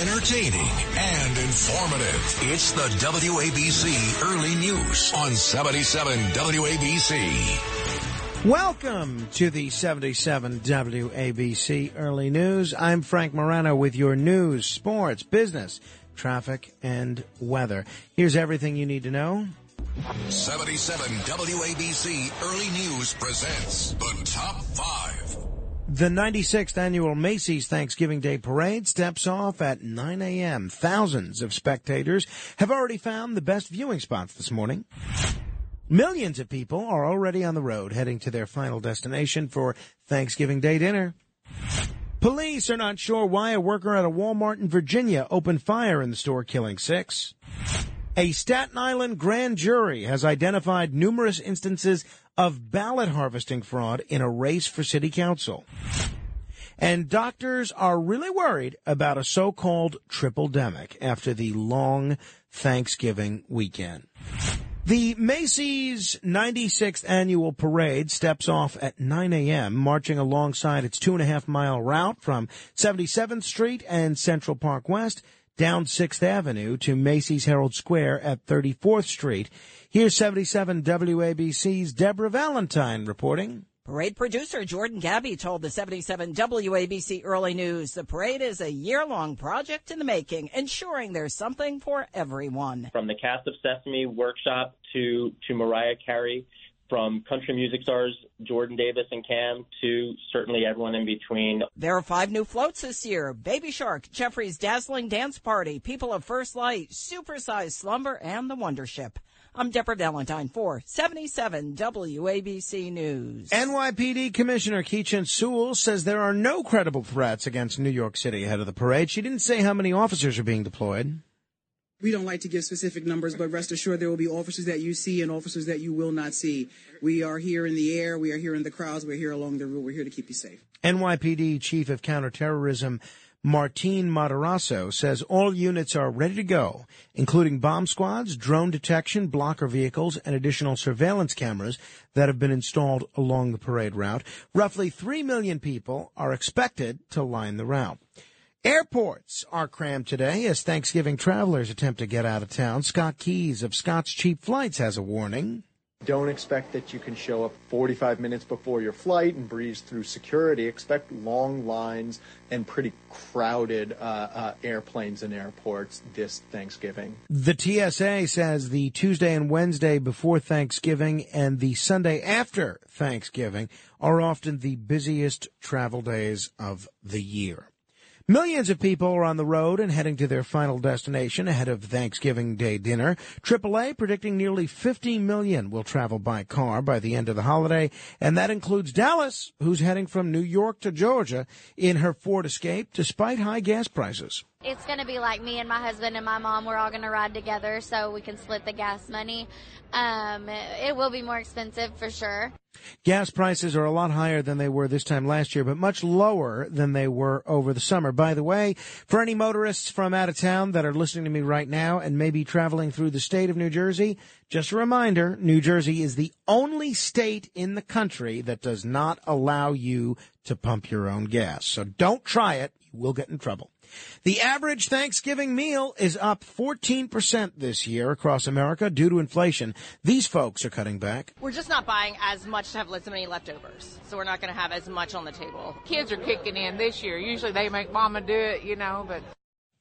entertaining and informative. It's the WABC Early News on 77 WABC. Welcome to the 77 WABC Early News. I'm Frank Morano with your news, sports, business, traffic, and weather. Here's everything you need to know 77 WABC Early News presents the top five. The 96th annual Macy's Thanksgiving Day Parade steps off at 9 a.m. Thousands of spectators have already found the best viewing spots this morning. Millions of people are already on the road heading to their final destination for Thanksgiving Day dinner. Police are not sure why a worker at a Walmart in Virginia opened fire in the store, killing six. A Staten Island grand jury has identified numerous instances of ballot harvesting fraud in a race for city council. And doctors are really worried about a so-called triple demic after the long Thanksgiving weekend. The Macy's 96th annual parade steps off at 9 a.m., marching alongside its two and a half mile route from 77th Street and Central Park West down 6th Avenue to Macy's Herald Square at 34th Street. Here's 77 WABC's Deborah Valentine reporting. Parade producer Jordan Gabby told the 77 WABC Early News the parade is a year long project in the making, ensuring there's something for everyone. From the cast of Sesame workshop to, to Mariah Carey, from country music stars Jordan Davis and Cam to certainly everyone in between. There are five new floats this year Baby Shark, Jeffrey's Dazzling Dance Party, People of First Light, Supersized Slumber, and The Wonder Ship. I'm Deborah Valentine for 77 WABC News. NYPD Commissioner Keechant Sewell says there are no credible threats against New York City ahead of the parade. She didn't say how many officers are being deployed. We don't like to give specific numbers, but rest assured there will be officers that you see and officers that you will not see. We are here in the air, we are here in the crowds, we're here along the route, we're here to keep you safe. NYPD Chief of Counterterrorism Martin Materasso says all units are ready to go, including bomb squads, drone detection, blocker vehicles, and additional surveillance cameras that have been installed along the parade route. Roughly 3 million people are expected to line the route. Airports are crammed today as Thanksgiving travelers attempt to get out of town. Scott Keyes of Scott's Cheap Flights has a warning. Don't expect that you can show up 45 minutes before your flight and breeze through security. Expect long lines and pretty crowded uh, uh, airplanes and airports this Thanksgiving. The TSA says the Tuesday and Wednesday before Thanksgiving and the Sunday after Thanksgiving are often the busiest travel days of the year. Millions of people are on the road and heading to their final destination ahead of Thanksgiving Day dinner. AAA predicting nearly 50 million will travel by car by the end of the holiday, and that includes Dallas, who's heading from New York to Georgia in her Ford Escape despite high gas prices. It's going to be like me and my husband and my mom. We're all going to ride together so we can split the gas money. Um, it will be more expensive for sure. Gas prices are a lot higher than they were this time last year, but much lower than they were over the summer. By the way, for any motorists from out of town that are listening to me right now and maybe traveling through the state of New Jersey, just a reminder, New Jersey is the only state in the country that does not allow you to pump your own gas. So don't try it. You will get in trouble. The average Thanksgiving meal is up 14% this year across America due to inflation. These folks are cutting back. We're just not buying as much to have as many leftovers. So we're not going to have as much on the table. Kids are kicking in this year. Usually they make mama do it, you know, but.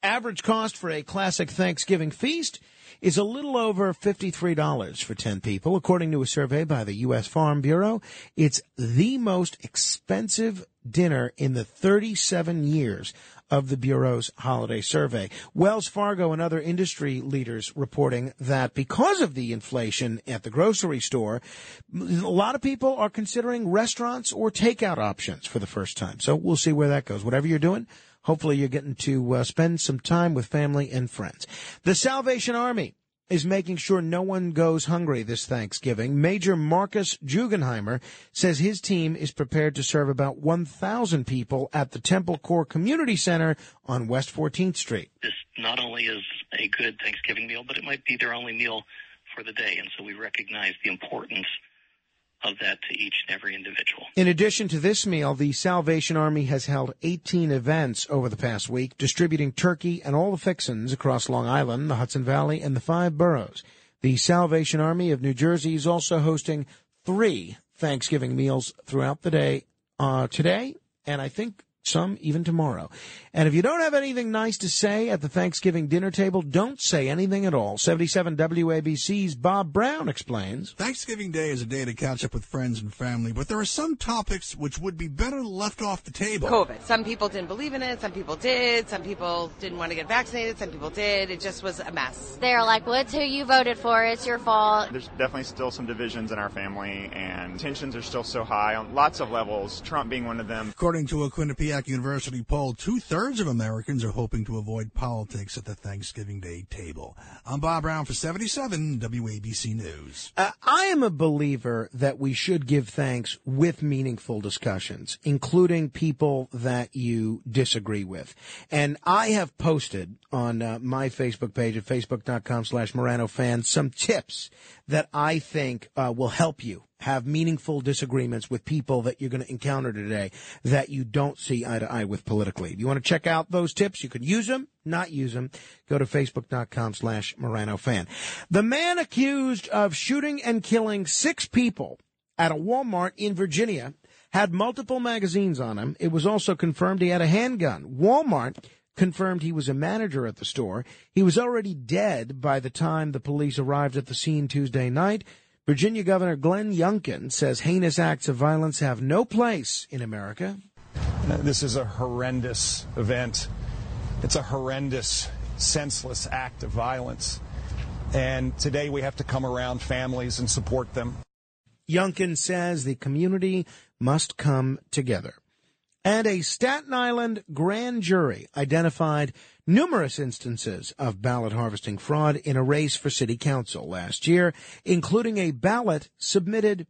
Average cost for a classic Thanksgiving feast is a little over $53 for 10 people. According to a survey by the U.S. Farm Bureau, it's the most expensive dinner in the 37 years of the Bureau's holiday survey. Wells Fargo and other industry leaders reporting that because of the inflation at the grocery store, a lot of people are considering restaurants or takeout options for the first time. So we'll see where that goes. Whatever you're doing, hopefully you're getting to uh, spend some time with family and friends. The Salvation Army is making sure no one goes hungry this Thanksgiving. Major Marcus Jugenheimer says his team is prepared to serve about 1,000 people at the Temple Corps Community Center on West 14th Street. This not only is a good Thanksgiving meal, but it might be their only meal for the day. And so we recognize the importance of that to each and every individual. In addition to this meal, the Salvation Army has held 18 events over the past week, distributing turkey and all the fixins across Long Island, the Hudson Valley, and the five boroughs. The Salvation Army of New Jersey is also hosting three Thanksgiving meals throughout the day uh, today, and I think some even tomorrow. And if you don't have anything nice to say at the Thanksgiving dinner table, don't say anything at all. 77 WABC's Bob Brown explains. Thanksgiving Day is a day to catch up with friends and family, but there are some topics which would be better left off the table. COVID. Some people didn't believe in it. Some people did. Some people didn't want to get vaccinated. Some people did. It just was a mess. They're like, what's who you voted for? It's your fault. There's definitely still some divisions in our family, and tensions are still so high on lots of levels, Trump being one of them. According to a Quinnipiac University poll, two thirds of Americans are hoping to avoid politics at the Thanksgiving Day table. I'm Bob Brown for 77 WABC News. Uh, I am a believer that we should give thanks with meaningful discussions, including people that you disagree with. And I have posted on uh, my Facebook page at facebook.com slash Morano fan some tips that I think uh, will help you have meaningful disagreements with people that you're going to encounter today that you don't see eye to eye with politically. If you want to check out those tips, you can use them, not use them. Go to facebook.com slash Morano fan. The man accused of shooting and killing six people at a Walmart in Virginia had multiple magazines on him. It was also confirmed he had a handgun. Walmart confirmed he was a manager at the store. He was already dead by the time the police arrived at the scene Tuesday night. Virginia Governor Glenn Youngkin says heinous acts of violence have no place in America. This is a horrendous event. It's a horrendous, senseless act of violence. And today we have to come around families and support them. Youngkin says the community must come together. And a Staten Island grand jury identified numerous instances of ballot harvesting fraud in a race for city council last year, including a ballot submitted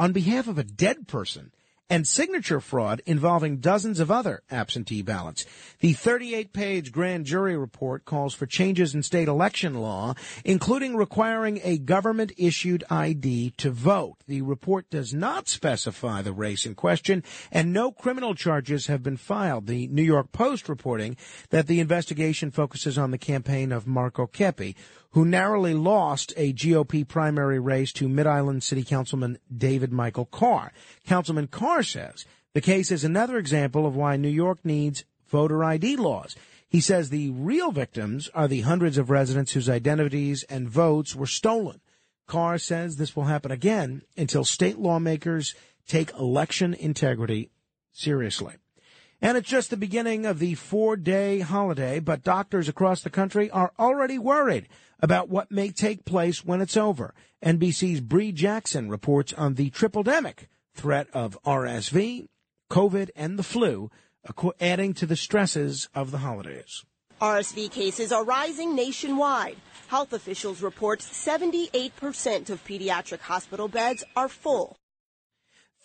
on behalf of a dead person and signature fraud involving dozens of other absentee ballots. The 38 page grand jury report calls for changes in state election law, including requiring a government issued ID to vote. The report does not specify the race in question and no criminal charges have been filed. The New York Post reporting that the investigation focuses on the campaign of Marko Kepi, who narrowly lost a GOP primary race to Mid Island City Councilman David Michael Carr. Councilman Carr says the case is another example of why New York needs voter ID laws. He says the real victims are the hundreds of residents whose identities and votes were stolen. Carr says this will happen again until state lawmakers take election integrity seriously. And it's just the beginning of the four day holiday, but doctors across the country are already worried about what may take place when it's over. NBC's Bree Jackson reports on the triple-demic threat of RSV, COVID, and the flu, adding to the stresses of the holidays. RSV cases are rising nationwide. Health officials report 78% of pediatric hospital beds are full.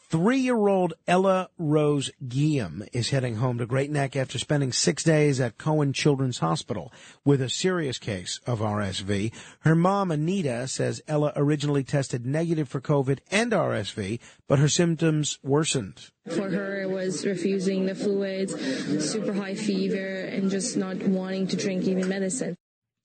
Three year old Ella Rose Guillaume is heading home to Great Neck after spending six days at Cohen Children's Hospital with a serious case of RSV. Her mom, Anita, says Ella originally tested negative for COVID and RSV, but her symptoms worsened. For her, it was refusing the fluids, super high fever, and just not wanting to drink even medicine.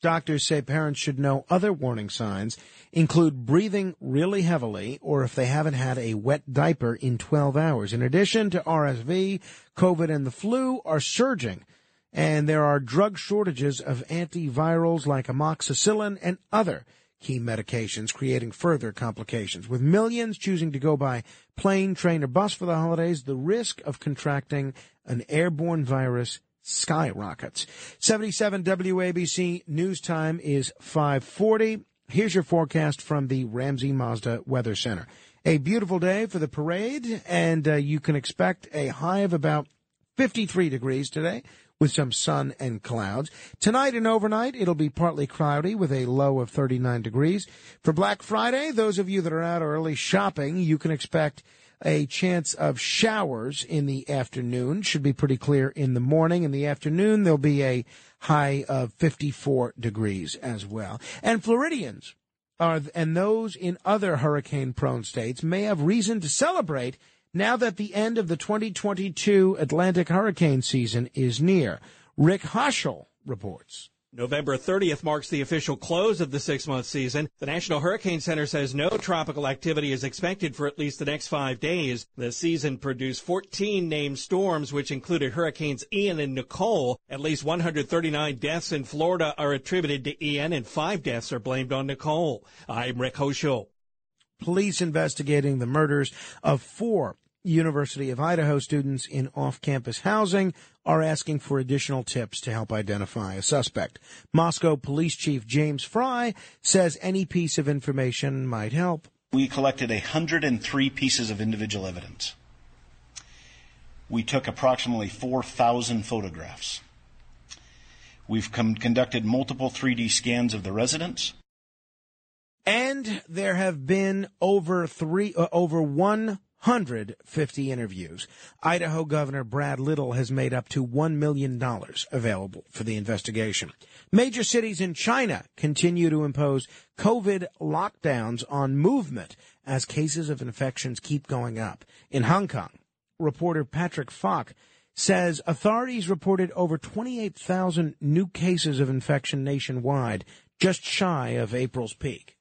Doctors say parents should know other warning signs include breathing really heavily or if they haven't had a wet diaper in 12 hours. In addition to RSV, COVID and the flu are surging and there are drug shortages of antivirals like amoxicillin and other key medications creating further complications. With millions choosing to go by plane, train, or bus for the holidays, the risk of contracting an airborne virus skyrockets. 77 WABC news time is 540. Here's your forecast from the Ramsey Mazda Weather Center. A beautiful day for the parade, and uh, you can expect a high of about 53 degrees today with some sun and clouds. Tonight and overnight, it'll be partly cloudy with a low of 39 degrees. For Black Friday, those of you that are out early shopping, you can expect a chance of showers in the afternoon. Should be pretty clear in the morning. In the afternoon, there'll be a high of 54 degrees as well. And Floridians are, and those in other hurricane prone states may have reason to celebrate now that the end of the 2022 Atlantic hurricane season is near. Rick Hoschel reports. November 30th marks the official close of the six month season. The National Hurricane Center says no tropical activity is expected for at least the next five days. The season produced 14 named storms, which included Hurricanes Ian and Nicole. At least 139 deaths in Florida are attributed to Ian, and five deaths are blamed on Nicole. I'm Rick Hoschel. Police investigating the murders of four University of Idaho students in off-campus housing are asking for additional tips to help identify a suspect. Moscow Police Chief James Fry says any piece of information might help. We collected 103 pieces of individual evidence. We took approximately 4,000 photographs. We've com- conducted multiple 3D scans of the residents. And there have been over three, uh, over one 150 interviews. Idaho Governor Brad Little has made up to $1 million available for the investigation. Major cities in China continue to impose COVID lockdowns on movement as cases of infections keep going up. In Hong Kong, reporter Patrick Falk says authorities reported over 28,000 new cases of infection nationwide, just shy of April's peak.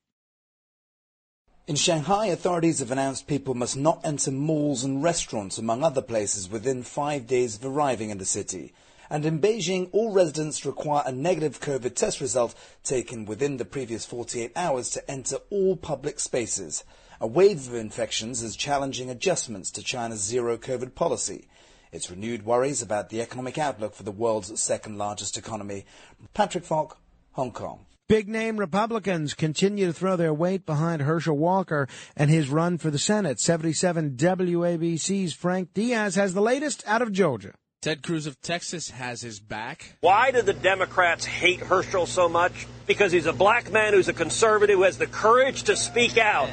In Shanghai, authorities have announced people must not enter malls and restaurants, among other places, within five days of arriving in the city. And in Beijing, all residents require a negative COVID test result taken within the previous 48 hours to enter all public spaces. A wave of infections is challenging adjustments to China's zero COVID policy. It's renewed worries about the economic outlook for the world's second largest economy. Patrick Falk, Hong Kong. Big name Republicans continue to throw their weight behind Herschel Walker and his run for the Senate. 77 WABC's Frank Diaz has the latest out of Georgia. Ted Cruz of Texas has his back. Why do the Democrats hate Herschel so much? Because he's a black man who's a conservative who has the courage to speak out.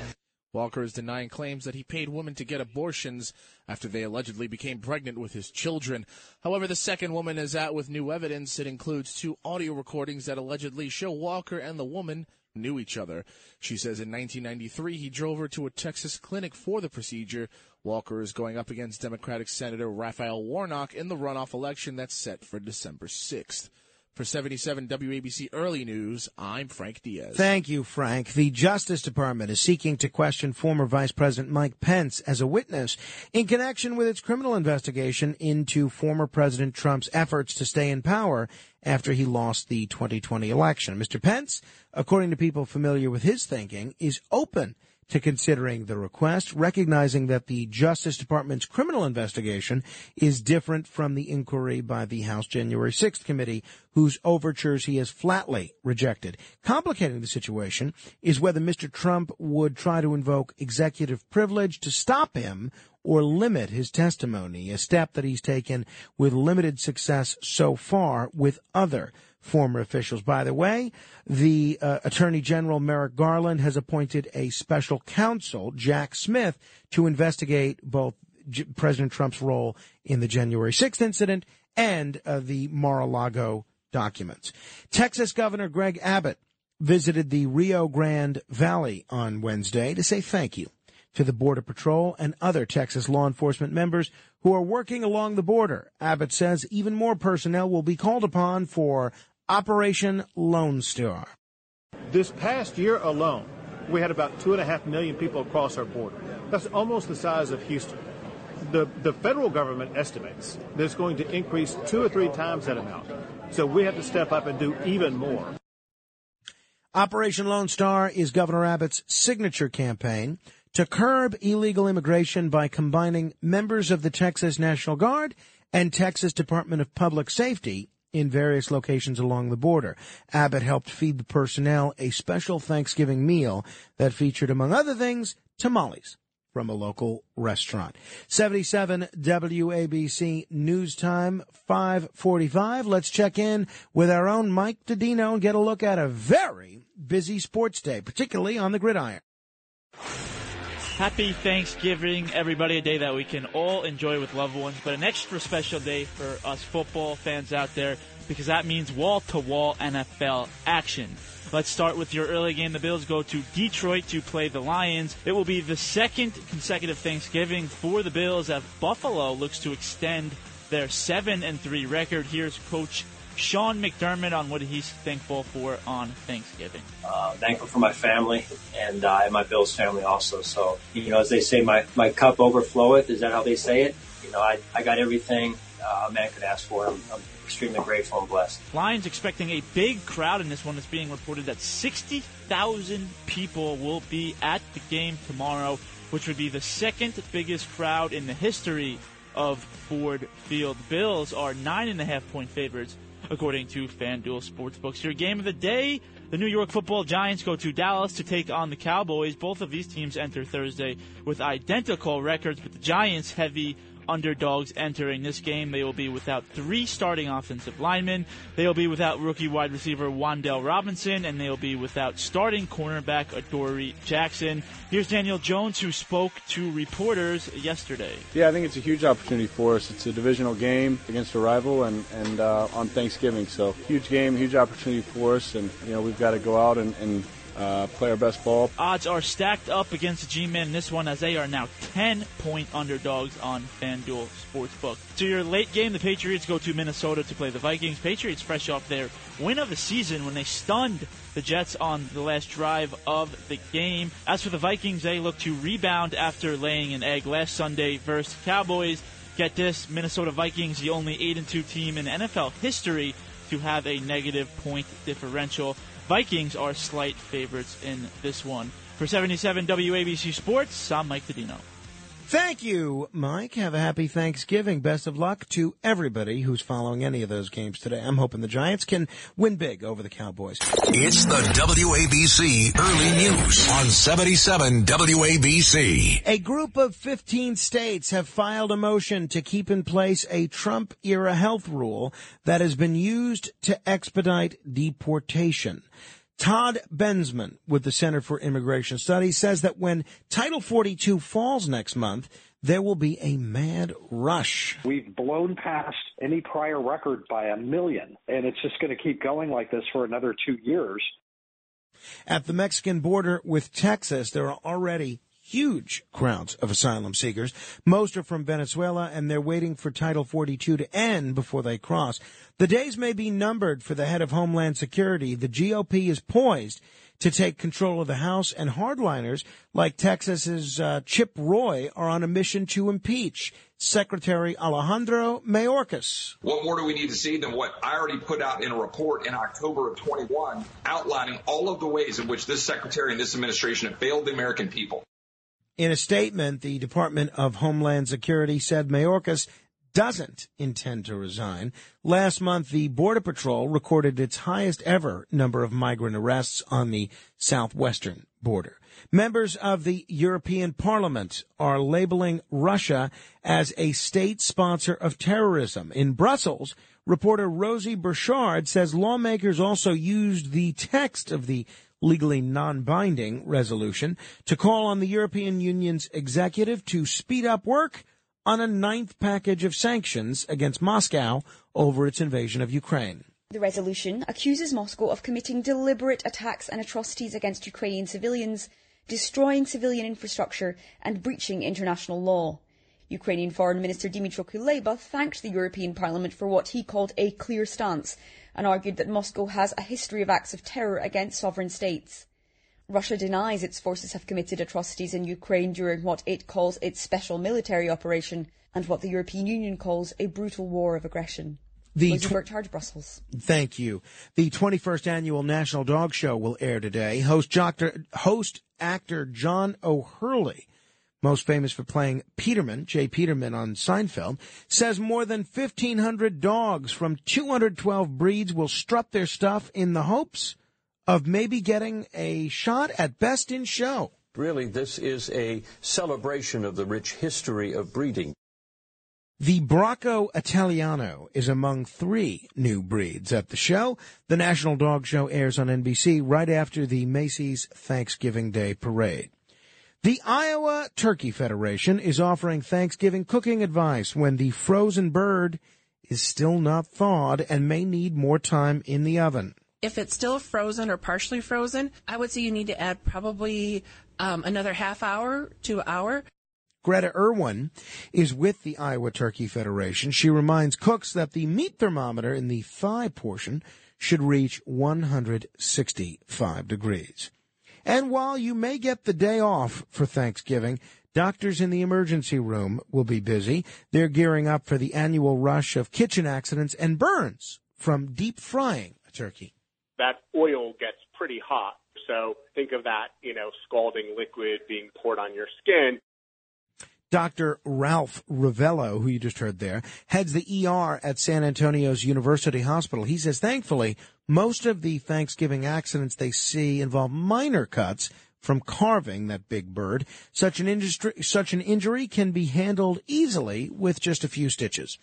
Walker is denying claims that he paid women to get abortions after they allegedly became pregnant with his children. However, the second woman is out with new evidence. It includes two audio recordings that allegedly show Walker and the woman knew each other. She says in 1993 he drove her to a Texas clinic for the procedure. Walker is going up against Democratic Senator Raphael Warnock in the runoff election that's set for December 6th. For 77 WABC Early News, I'm Frank Diaz. Thank you, Frank. The Justice Department is seeking to question former Vice President Mike Pence as a witness in connection with its criminal investigation into former President Trump's efforts to stay in power after he lost the 2020 election. Mr. Pence, according to people familiar with his thinking, is open to considering the request, recognizing that the Justice Department's criminal investigation is different from the inquiry by the House January 6th committee, whose overtures he has flatly rejected. Complicating the situation is whether Mr. Trump would try to invoke executive privilege to stop him or limit his testimony, a step that he's taken with limited success so far with other former officials. By the way, the uh, Attorney General Merrick Garland has appointed a special counsel, Jack Smith, to investigate both J- President Trump's role in the January 6th incident and uh, the Mar-a-Lago documents. Texas Governor Greg Abbott visited the Rio Grande Valley on Wednesday to say thank you to the Border Patrol and other Texas law enforcement members who are working along the border. Abbott says even more personnel will be called upon for Operation Lone Star. This past year alone, we had about two and a half million people across our border. That's almost the size of Houston. The, the federal government estimates that it's going to increase two or three times that amount. So we have to step up and do even more. Operation Lone Star is Governor Abbott's signature campaign to curb illegal immigration by combining members of the Texas National Guard and Texas Department of Public Safety in various locations along the border. Abbott helped feed the personnel a special Thanksgiving meal that featured, among other things, tamales from a local restaurant. 77 WABC News Time, 545. Let's check in with our own Mike Dodino and get a look at a very busy sports day, particularly on the gridiron. Happy Thanksgiving, everybody. A day that we can all enjoy with loved ones, but an extra special day for us football fans out there. because that means wall to wall NFL action. Let's start with your early game. The Bills go to Detroit to play the Lions. It will be the second consecutive Thanksgiving for the Bills as Buffalo looks to extend their 7 and 3 record. Here's coach Sean McDermott on what he's thankful for on Thanksgiving. Uh, thankful for my family and uh, and my Bills family also. So, you know, as they say, my, my cup overfloweth. Is that how they say it? You know, I, I got everything uh, a man could ask for. I'm, I'm extremely grateful and blessed. Lions expecting a big crowd in this one. It's being reported that 60,000 people will be at the game tomorrow, which would be the second biggest crowd in the history of Ford Field. Bills are nine and a half point favorites, according to FanDuel Sportsbooks. Your game of the day. The New York Football Giants go to Dallas to take on the Cowboys. Both of these teams enter Thursday with identical records, but the Giants heavy underdogs entering this game. They will be without three starting offensive linemen. They will be without rookie wide receiver Wan'Dale Robinson, and they will be without starting cornerback Adoree Jackson. Here's Daniel Jones, who spoke to reporters yesterday. Yeah, I think it's a huge opportunity for us. It's a divisional game against a rival, and and uh, on Thanksgiving, so huge game, huge opportunity for us, and you know we've got to go out and, and uh, play our best ball. Odds are stacked up against the G-Men in this one as they are now 10-point underdogs on FanDuel Sportsbook. To your late game, the Patriots go to Minnesota to play the Vikings. Patriots fresh off their win of the season when they stunned the Jets on the last drive of the game. As for the Vikings, they look to rebound after laying an egg last Sunday versus Cowboys. Get this, Minnesota Vikings, the only 8 and 2 team in NFL history to have a negative point differential. Vikings are slight favorites in this one. For 77 WABC Sports, I'm Mike Tadino. Thank you, Mike. Have a happy Thanksgiving. Best of luck to everybody who's following any of those games today. I'm hoping the Giants can win big over the Cowboys. It's the WABC Early News on 77 WABC. A group of 15 states have filed a motion to keep in place a Trump era health rule that has been used to expedite deportation. Todd Bensman with the Center for Immigration Studies says that when Title 42 falls next month, there will be a mad rush. We've blown past any prior record by a million, and it's just going to keep going like this for another two years. At the Mexican border with Texas, there are already huge crowds of asylum seekers. Most are from Venezuela and they're waiting for Title 42 to end before they cross. The days may be numbered for the head of Homeland Security. The GOP is poised to take control of the House and hardliners like Texas's uh, Chip Roy are on a mission to impeach Secretary Alejandro Mayorkas. What more do we need to see than what I already put out in a report in October of 21 outlining all of the ways in which this secretary and this administration have failed the American people? In a statement, the Department of Homeland Security said Mayorkas doesn't intend to resign. Last month, the Border Patrol recorded its highest ever number of migrant arrests on the southwestern border. Members of the European Parliament are labeling Russia as a state sponsor of terrorism. In Brussels, reporter Rosie Burchard says lawmakers also used the text of the legally non-binding resolution to call on the European Union's executive to speed up work on a ninth package of sanctions against Moscow over its invasion of Ukraine. The resolution accuses Moscow of committing deliberate attacks and atrocities against Ukrainian civilians, destroying civilian infrastructure and breaching international law. Ukrainian Foreign Minister Dmytro Kuleba thanked the European Parliament for what he called a clear stance and argued that Moscow has a history of acts of terror against sovereign states. Russia denies its forces have committed atrocities in Ukraine during what it calls its special military operation and what the European Union calls a brutal war of aggression. The tw- Burchard, Brussels. Thank you. The 21st annual National Dog Show will air today. Host, doctor, host actor John O'Hurley most famous for playing Peterman, Jay Peterman on Seinfeld, says more than 1,500 dogs from 212 breeds will strut their stuff in the hopes of maybe getting a shot at Best in Show. Really, this is a celebration of the rich history of breeding. The Bracco Italiano is among three new breeds at the show. The National Dog Show airs on NBC right after the Macy's Thanksgiving Day Parade. The Iowa Turkey Federation is offering Thanksgiving cooking advice when the frozen bird is still not thawed and may need more time in the oven. If it's still frozen or partially frozen, I would say you need to add probably um, another half hour to hour. Gretta Irwin is with the Iowa Turkey Federation. She reminds cooks that the meat thermometer in the thigh portion should reach 165 degrees. And while you may get the day off for Thanksgiving, doctors in the emergency room will be busy. They're gearing up for the annual rush of kitchen accidents and burns from deep frying a turkey. That oil gets pretty hot. So think of that, you know, scalding liquid being poured on your skin. Dr. Ralph Riviello, who you just heard there, heads the ER at San Antonio's University Hospital. He says, thankfully, most of the Thanksgiving accidents they see involve minor cuts from carving that big bird. Such an, industry, such an injury can be handled easily with just a few stitches.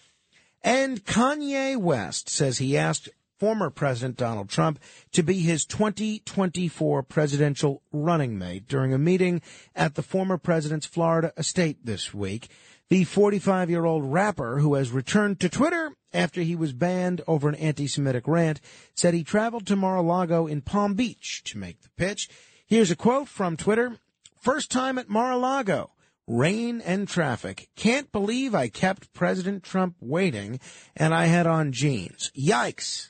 And Kanye West says he asked former President Donald Trump to be his 2024 presidential running mate during a meeting at the former president's Florida estate this week. The 45 year old rapper who has returned to Twitter after he was banned over an anti Semitic rant said he traveled to Mar a Lago in Palm Beach to make the pitch. Here's a quote from Twitter First time at Mar a Lago. Rain and traffic. Can't believe I kept President Trump waiting and I had on jeans. Yikes.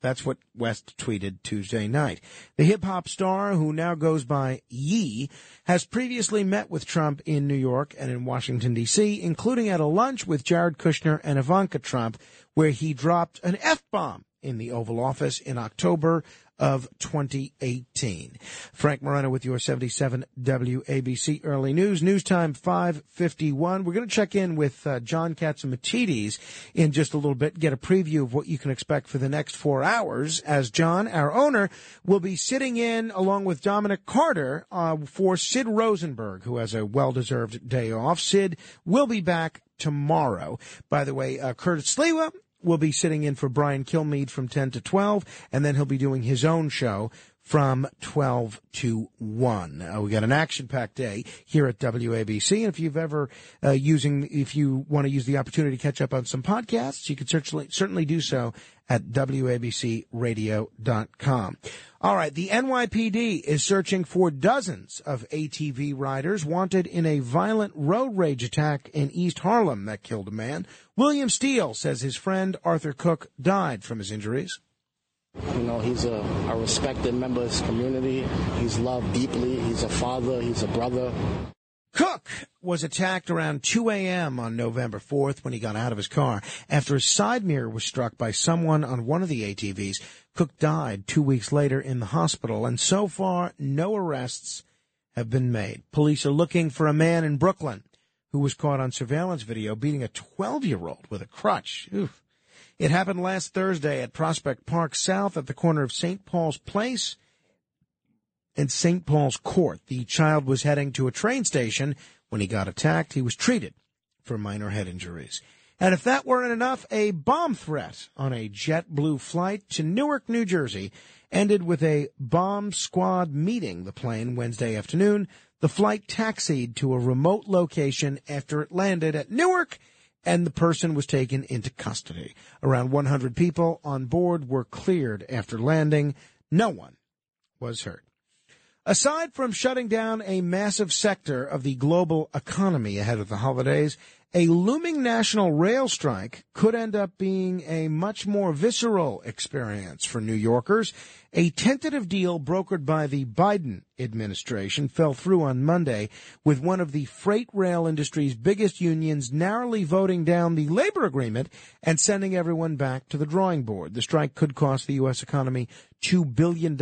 That's what West tweeted Tuesday night. The hip hop star, who now goes by Ye, has previously met with Trump in New York and in Washington, D.C., including at a lunch with Jared Kushner and Ivanka Trump, where he dropped an F bomb in the Oval Office in October of 2018. Frank Morano with your 77 WABC Early News. News time 551. We're going to check in with uh, John Catsimatidis in just a little bit, get a preview of what you can expect for the next four hours as John, our owner, will be sitting in along with Dominic Carter uh, for Sid Rosenberg, who has a well-deserved day off. Sid will be back tomorrow. By the way, uh, Curtis Sliwa will be sitting in for Brian Kilmeade from 10 to 12, and then he'll be doing his own show from 12 to 1. Uh, we got an action-packed day here at WABC. And if you've ever uh, using, if you want to use the opportunity to catch up on some podcasts, you can certainly, certainly do so at WABCradio.com. All right. The NYPD is searching for dozens of ATV riders wanted in a violent road rage attack in East Harlem that killed a man. William Steele says his friend Arthur Cook died from his injuries. You know, he's a, a respected member of his community. He's loved deeply. He's a father. He's a brother. Cook was attacked around 2 a.m. on November 4th when he got out of his car after his side mirror was struck by someone on one of the ATVs. Cook died two weeks later in the hospital, and so far, no arrests have been made. Police are looking for a man in Brooklyn who was caught on surveillance video beating a 12 year old with a crutch. Oof. It happened last Thursday at Prospect Park South at the corner of St. Paul's Place and St. Paul's Court. The child was heading to a train station when he got attacked. He was treated for minor head injuries. And if that weren't enough, a bomb threat on a JetBlue flight to Newark, New Jersey ended with a bomb squad meeting the plane Wednesday afternoon. The flight taxied to a remote location after it landed at Newark and the person was taken into custody. Around 100 people on board were cleared after landing. No one was hurt. Aside from shutting down a massive sector of the global economy ahead of the holidays, a looming national rail strike could end up being a much more visceral experience for New Yorkers. A tentative deal brokered by the Biden administration fell through on Monday, with one of the freight rail industry's biggest unions narrowly voting down the labor agreement and sending everyone back to the drawing board. The strike could cost the U.S. economy $2 billion,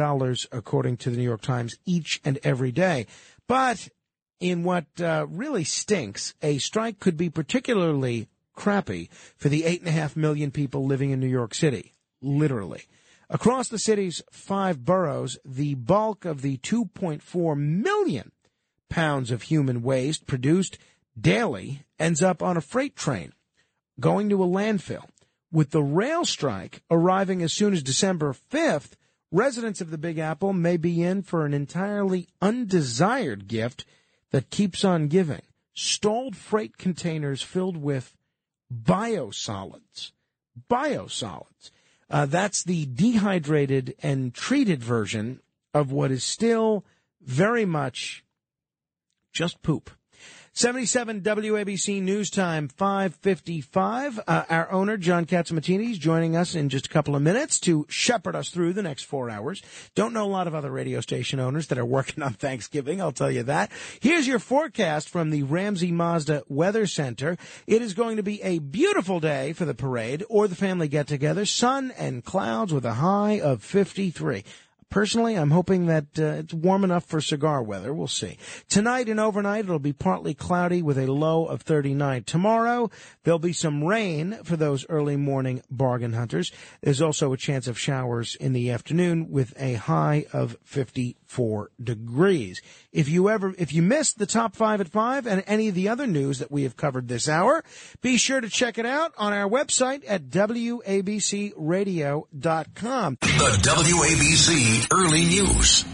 according to the New York Times, each and every day. But in what uh, really stinks, a strike could be particularly crappy for the eight and a half million people living in New York City. Literally. Across the city's five boroughs, the bulk of the 2.4 million pounds of human waste produced daily ends up on a freight train going to a landfill. With the rail strike arriving as soon as December 5th, residents of the Big Apple may be in for an entirely undesired gift that keeps on giving. Stalled freight containers filled with biosolids. biosolids. Uh, that's the dehydrated and treated version of what is still very much just poop. 77 WABC News Time 555. Uh, our owner, John Catsimatidis, is joining us in just a couple of minutes to shepherd us through the next four hours. Don't know a lot of other radio station owners that are working on Thanksgiving, I'll tell you that. Here's your forecast from the Ramsey Mazda Weather Center. It is going to be a beautiful day for the parade or the family get together. Sun and clouds with a high of 53. Personally, I'm hoping that uh, it's warm enough for cigar weather. We'll see. Tonight and overnight, it'll be partly cloudy with a low of 39. Tomorrow, there'll be some rain for those early morning bargain hunters. There's also a chance of showers in the afternoon with a high of 54 degrees. If you ever, if you missed the top five at five and any of the other news that we have covered this hour, be sure to check it out on our website at WABCradio.com. The WABC Early News.